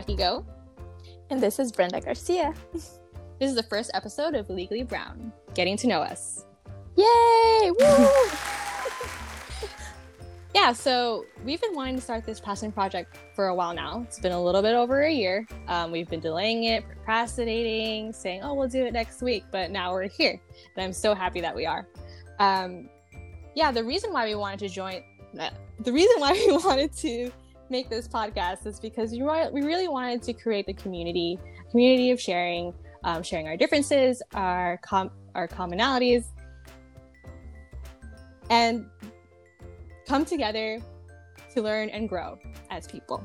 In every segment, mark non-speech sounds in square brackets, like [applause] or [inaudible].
Jackie Go. And this is Brenda Garcia. This is the first episode of Legally Brown, Getting to Know Us. Yay! Woo! [laughs] [laughs] yeah, so we've been wanting to start this passion project for a while now. It's been a little bit over a year. Um, we've been delaying it, procrastinating, saying, oh, we'll do it next week, but now we're here. And I'm so happy that we are. Um, yeah, the reason why we wanted to join, the reason why [laughs] we wanted to make this podcast is because we, we really wanted to create the community, community of sharing, um, sharing our differences, our com- our commonalities, and come together to learn and grow as people.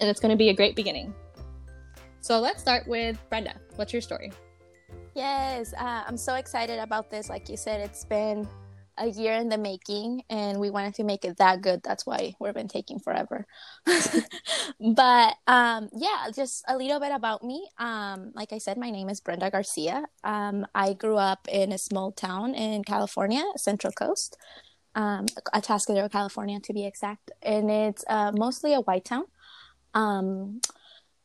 And it's going to be a great beginning. So let's start with Brenda. What's your story? Yes, uh, I'm so excited about this. Like you said, it's been a year in the making and we wanted to make it that good. That's why we've been taking forever. [laughs] But um, yeah just a little bit about me. Um, like i said my name is brenda garcia. Um, i grew up in a small town in california central coast um, atascadero california to be exact. And it's uh, mostly a white town. Um,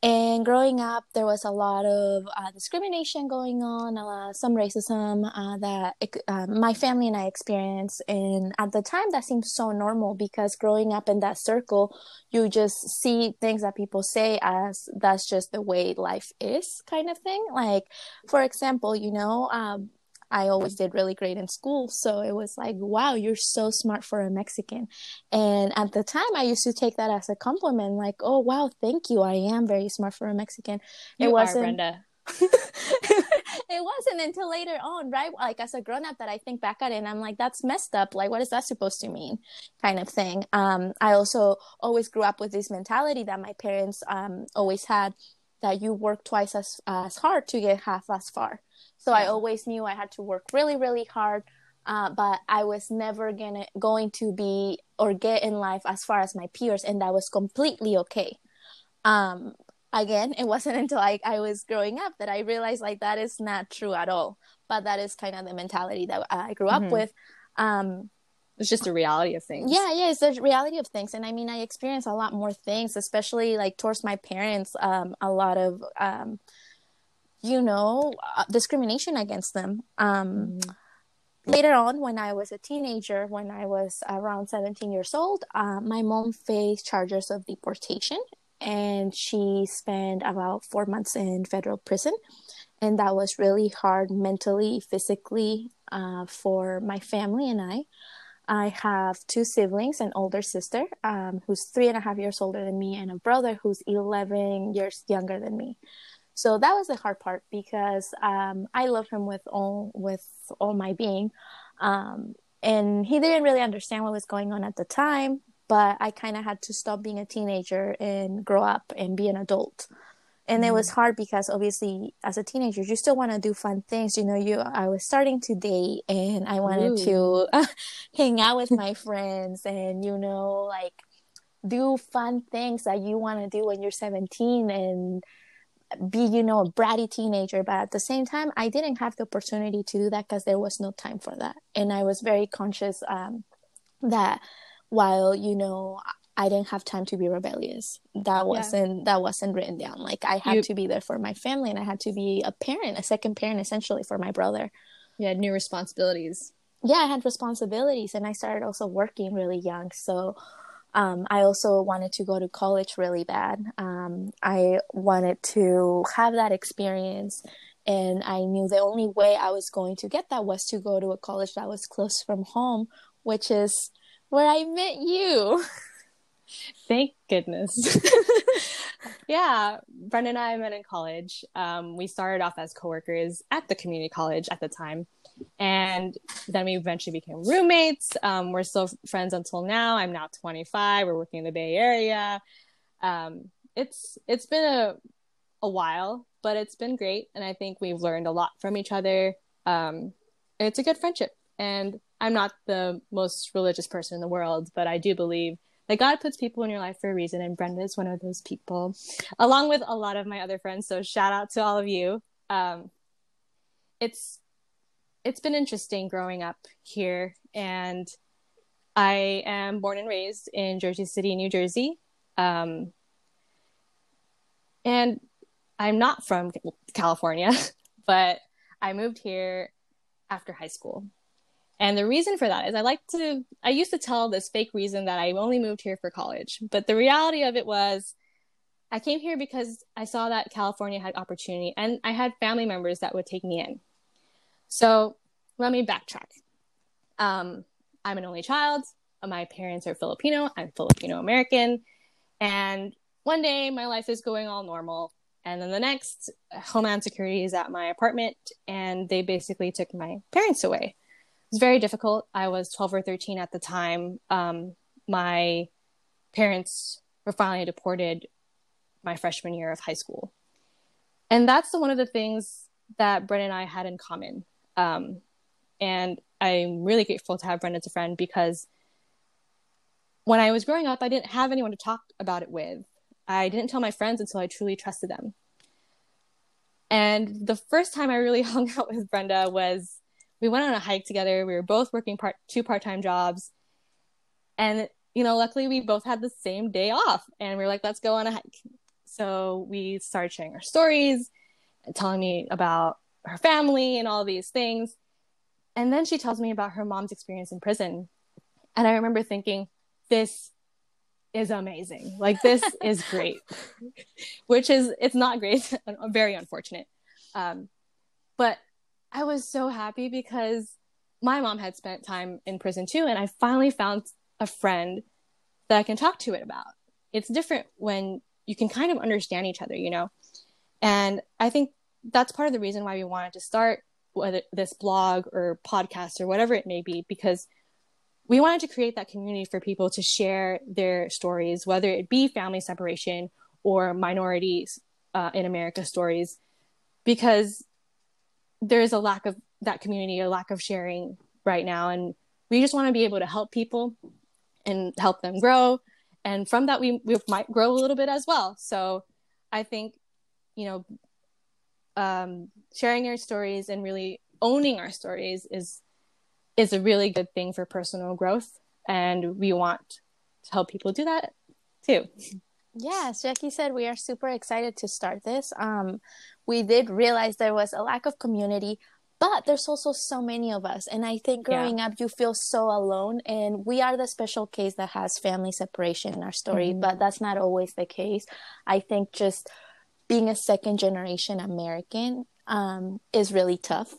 and growing up, there was a lot of uh, discrimination going on, uh, some racism uh, that uh, my family and I experienced. And at the time, that seemed so normal because growing up in that circle, you just see things that people say as that's just the way life is, kind of thing. Like, for example, you know, um, I always did really great in school. So it was like, wow, you're so smart for a Mexican. And at the time, I used to take that as a compliment, like, oh, wow, thank you. I am very smart for a Mexican. You it wasn't. Are, Brenda. [laughs] it wasn't until later on, right? Like as a grown up that I think back at it and I'm like, that's messed up. Like, what is that supposed to mean? Kind of thing. Um, I also always grew up with this mentality that my parents um, always had that you work twice as, as hard to get half as far. So. I always knew I had to work really, really hard. Uh, but I was never gonna going to be or get in life as far as my peers, and that was completely okay. Um, again, it wasn't [laughs] until I, I was growing up that I realized like that is not true at all. But that is kind of the mentality that I grew mm-hmm. up with. Um, it's just the reality of things. Yeah, yeah, it's the reality of things. And I mean, I experienced a lot more things, especially like towards my parents. Um, a lot of um, you know, uh, discrimination against them. Um, mm. Later on, when I was a teenager, when I was around 17 years old, uh, my mom faced charges of deportation and she spent about four months in federal prison. And that was really hard mentally, physically uh, for my family and I. I have two siblings, an older sister um, who's three and a half years older than me, and a brother who's 11 years younger than me. So that was the hard part because um, I love him with all with all my being, um, and he didn't really understand what was going on at the time. But I kind of had to stop being a teenager and grow up and be an adult. And mm. it was mm. hard because obviously, as a teenager, you still want to do fun things. You know, you I was starting to date, and I wanted Ooh. to [laughs] hang out with my friends, and you know, like do fun things that you want to do when you're 17 and be you know a bratty teenager but at the same time i didn't have the opportunity to do that because there was no time for that. And i was very conscious um, that while you know i didn't have time to be rebellious that wasn't yeah. that wasn't written down. Like i had you, to be there for my family and i had to be a parent a second parent essentially for my brother. You had new responsibilities. Yeah i had responsibilities and i started also working really young. So um, I also wanted to go to college really bad. Um, I wanted to have that experience, and I knew the only way I was going to get that was to go to a college that was close from home, which is where I met you. [laughs] Thank goodness. [laughs] yeah, Brenda and I met in college. Um, we started off as coworkers at the community college at the time and then we eventually became roommates. Um, we're still friends until now. I'm now 25. We're working in the Bay Area. Um, it's it's been a a while, but it's been great, and I think we've learned a lot from each other. Um, it's a good friendship, and I'm not the most religious person in the world, but I do believe that God puts people in your life for a reason, and Brenda is one of those people, along with a lot of my other friends. So shout out to all of you. Um, it's it's been interesting growing up here and I am born and raised in Jersey City, New Jersey. Um, And I'm not from California, [laughs] but I moved here after high school. And the reason for that is I like to, I used to tell this fake reason that I only moved here for college. But the reality of it was I came here because I saw that California had opportunity and I had family members that would take me in. So let me backtrack. Um, I'm an only child. My parents are Filipino. I'm Filipino American. And one day my life is going all normal. And then the next, Homeland Security is at my apartment and they basically took my parents away It was very difficult. I was 12 or 13 at the time. Um, my parents were finally deported my freshman year of high school. And that's one of the things that Brenda and I had in common. Um, and I'm really grateful to have Brenda as a friend because when I was growing up, I didn't have anyone to talk about it with. I didn't tell my friends until I truly trusted them. And the first time I really [laughs] hung out with Brenda was we went on a hike together. We were both working part two part time jobs, and you know, luckily we both had the same day off, and we were like, let's go on a hike. So we started sharing our stories, telling me about her family and all these things. And then she tells me about her mom's experience in prison. And I remember thinking, this is amazing. Like this [laughs] is great, which is it's not great, [laughs] very unfortunate. Um, but I was so happy because my mom had spent time in prison too, and I finally found a friend that I can talk to it about. It's different when you can kind of understand each other, you know? And I think that's part of the reason why we wanted to start whether this blog or podcast or whatever it may be, because we wanted to create that community for people to share their stories, whether it be family separation or minorities uh, in America stories, because there is a lack of that community, a lack of sharing right now. And we just want to be able to help people and help them grow. And from that, we, we might grow a little bit as well. So I think, you know, um, sharing our stories and really owning our stories is is a really good thing for personal growth. And we want to help people do that too. Yes jackie said we are super excited to start this. Um, we did realize there was a lack of community but there's also so many of us. And i think growing yeah. up you feel so alone. And we are the special case that has family separation in our story mm-hmm. but that's not always the case. I think just being a second generation american um, is really tough.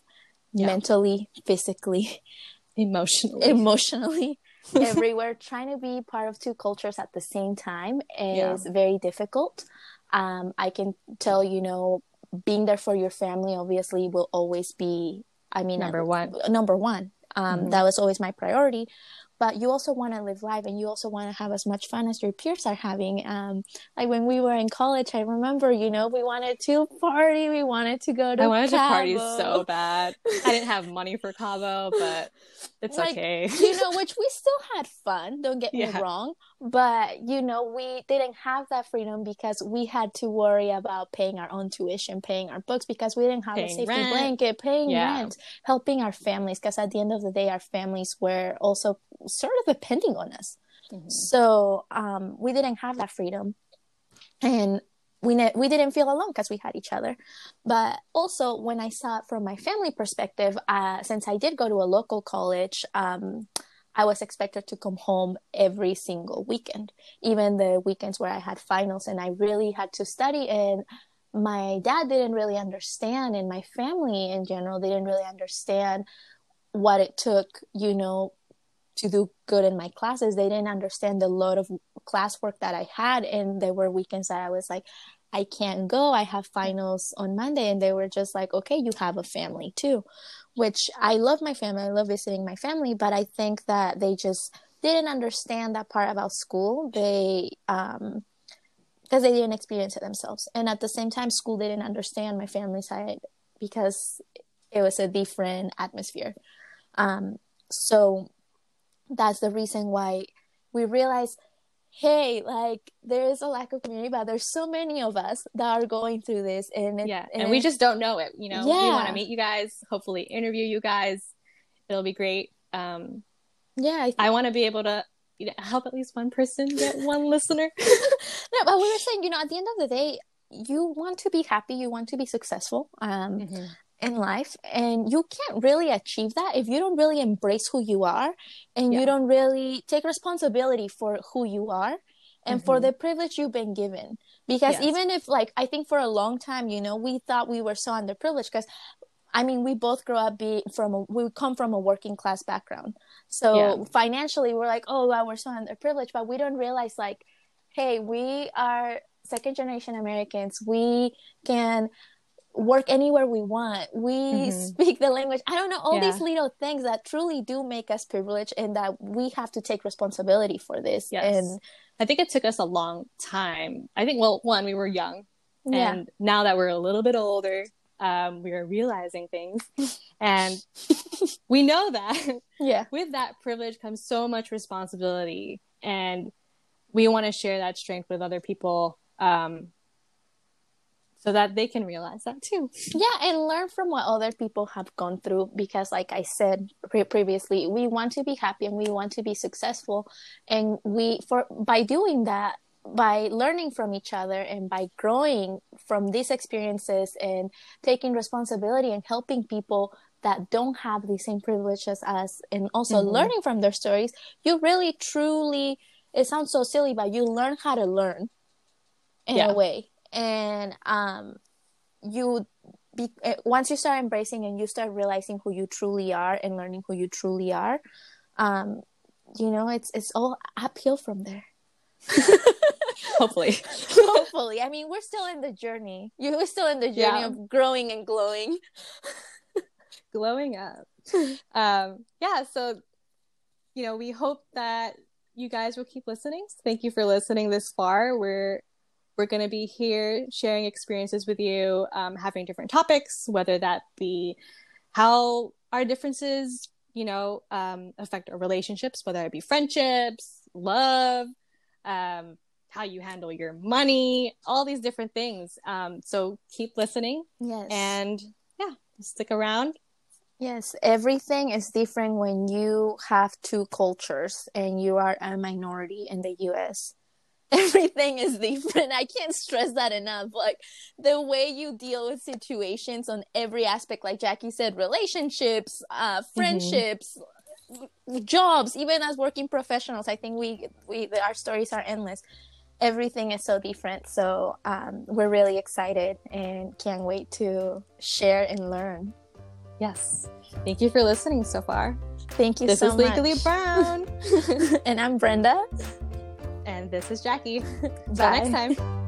Yeah. mentally physically [laughs] emotionally. emotionally [laughs] everywhere. Trying to be part of two cultures at the same time is yeah. very difficult. Um, i can tell you know being there for your family obviously will always be i mean number one. number one. Um, mm-hmm. that was always my priority but you also want to live life and you also want to have as much fun as your peers are having um, like when we were in college i remember you know we wanted to party we wanted to go to i wanted cabo. to party so bad i didn't have money for cabo but [laughs] it's like, okay you know [laughs] which we still had fun don't get yeah. me wrong but you know we didn't have that freedom because we had to worry about paying our own tuition paying our books because we didn't have paying a safety rent. blanket paying yeah. rent helping our families because at the end of the day our families were also sort of depending on us mm-hmm. so um, we didn't have that freedom and we ne- we didn't feel alone because we had each other. But also, when I saw it from my family perspective, uh, since I did go to a local college, um, I was expected to come home every single weekend, even the weekends where I had finals and I really had to study. And my dad didn't really understand, and my family in general didn't really understand what it took, you know, to do good in my classes. They didn't understand the load of classwork that I had. And there were weekends that I was like, I can't go. I have finals on Monday. And they were just like, okay, you have a family too, which I love my family. I love visiting my family, but I think that they just didn't understand that part about school. They, um, because they didn't experience it themselves. And at the same time, school didn't understand my family side because it was a different atmosphere. Um, so that's the reason why we realized hey, like there is a lack of community, but there's so many of us that are going through this, and it, yeah, and, and we just don't know it. You know, yeah. we want to meet you guys, hopefully interview you guys. It'll be great. Um, yeah, I, th- I want to be able to you know, help at least one person get [laughs] one listener. [laughs] no, but we were saying, you know, at the end of the day, you want to be happy, you want to be successful. Um, mm-hmm in life and you can't really achieve that if you don't really embrace who you are and yeah. you don't really take responsibility for who you are and mm-hmm. for the privilege you've been given because yes. even if like i think for a long time you know we thought we were so underprivileged because i mean we both grew up being from a, we come from a working class background so yeah. financially we're like oh wow we're so underprivileged but we don't realize like hey we are second generation americans we can work anywhere we want. We mm-hmm. speak the language. I don't know, all yeah. these little things that truly do make us privileged and that we have to take responsibility for this. Yes. And I think it took us a long time. I think, well, one, we were young. Yeah. And now that we're a little bit older, um, we are realizing things. [laughs] and we know that [laughs] yeah. with that privilege comes so much responsibility. And we want to share that strength with other people um, so that they can realize that too. Yeah, and learn from what other people have gone through because like I said pre- previously, we want to be happy and we want to be successful and we for by doing that by learning from each other and by growing from these experiences and taking responsibility and helping people that don't have the same privileges as us and also mm-hmm. learning from their stories, you really truly it sounds so silly, but you learn how to learn in yeah. a way and um, you be, eh, once you start embracing and you start realizing who you truly are and learning who you truly are um, you know it's it's all uphill from there. [laughs] Hopefully. [laughs] Hopefully. I mean we're still in the journey. You're still in the journey yeah. of growing and glowing. [laughs] Glowing up. Um yeah so you know we hope that you guys will keep listening. Thank you for listening this far. We're we're going to be here sharing experiences with you, um, having different topics, whether that be how our differences, you know, um, affect our relationships, whether it be friendships, love, um, how you handle your money, all these different things. Um, so keep listening. Yes. And yeah, stick around. Yes, everything is different when you have two cultures and you are a minority in the US [laughs] everything is different. I can't stress that enough. Like the way you deal with situations on every aspect, like Jackie said, relationships, uh, mm-hmm. friendships, mm-hmm. jobs, even as working professionals. I think we we our stories are endless. Everything is so different. So um, we're really excited and can't wait to share and learn. Yes. Thank you for listening so far. Thank you this so is Legally Brown. [laughs] and I'm Brenda. This is Jackie. [laughs] Until next time. [laughs]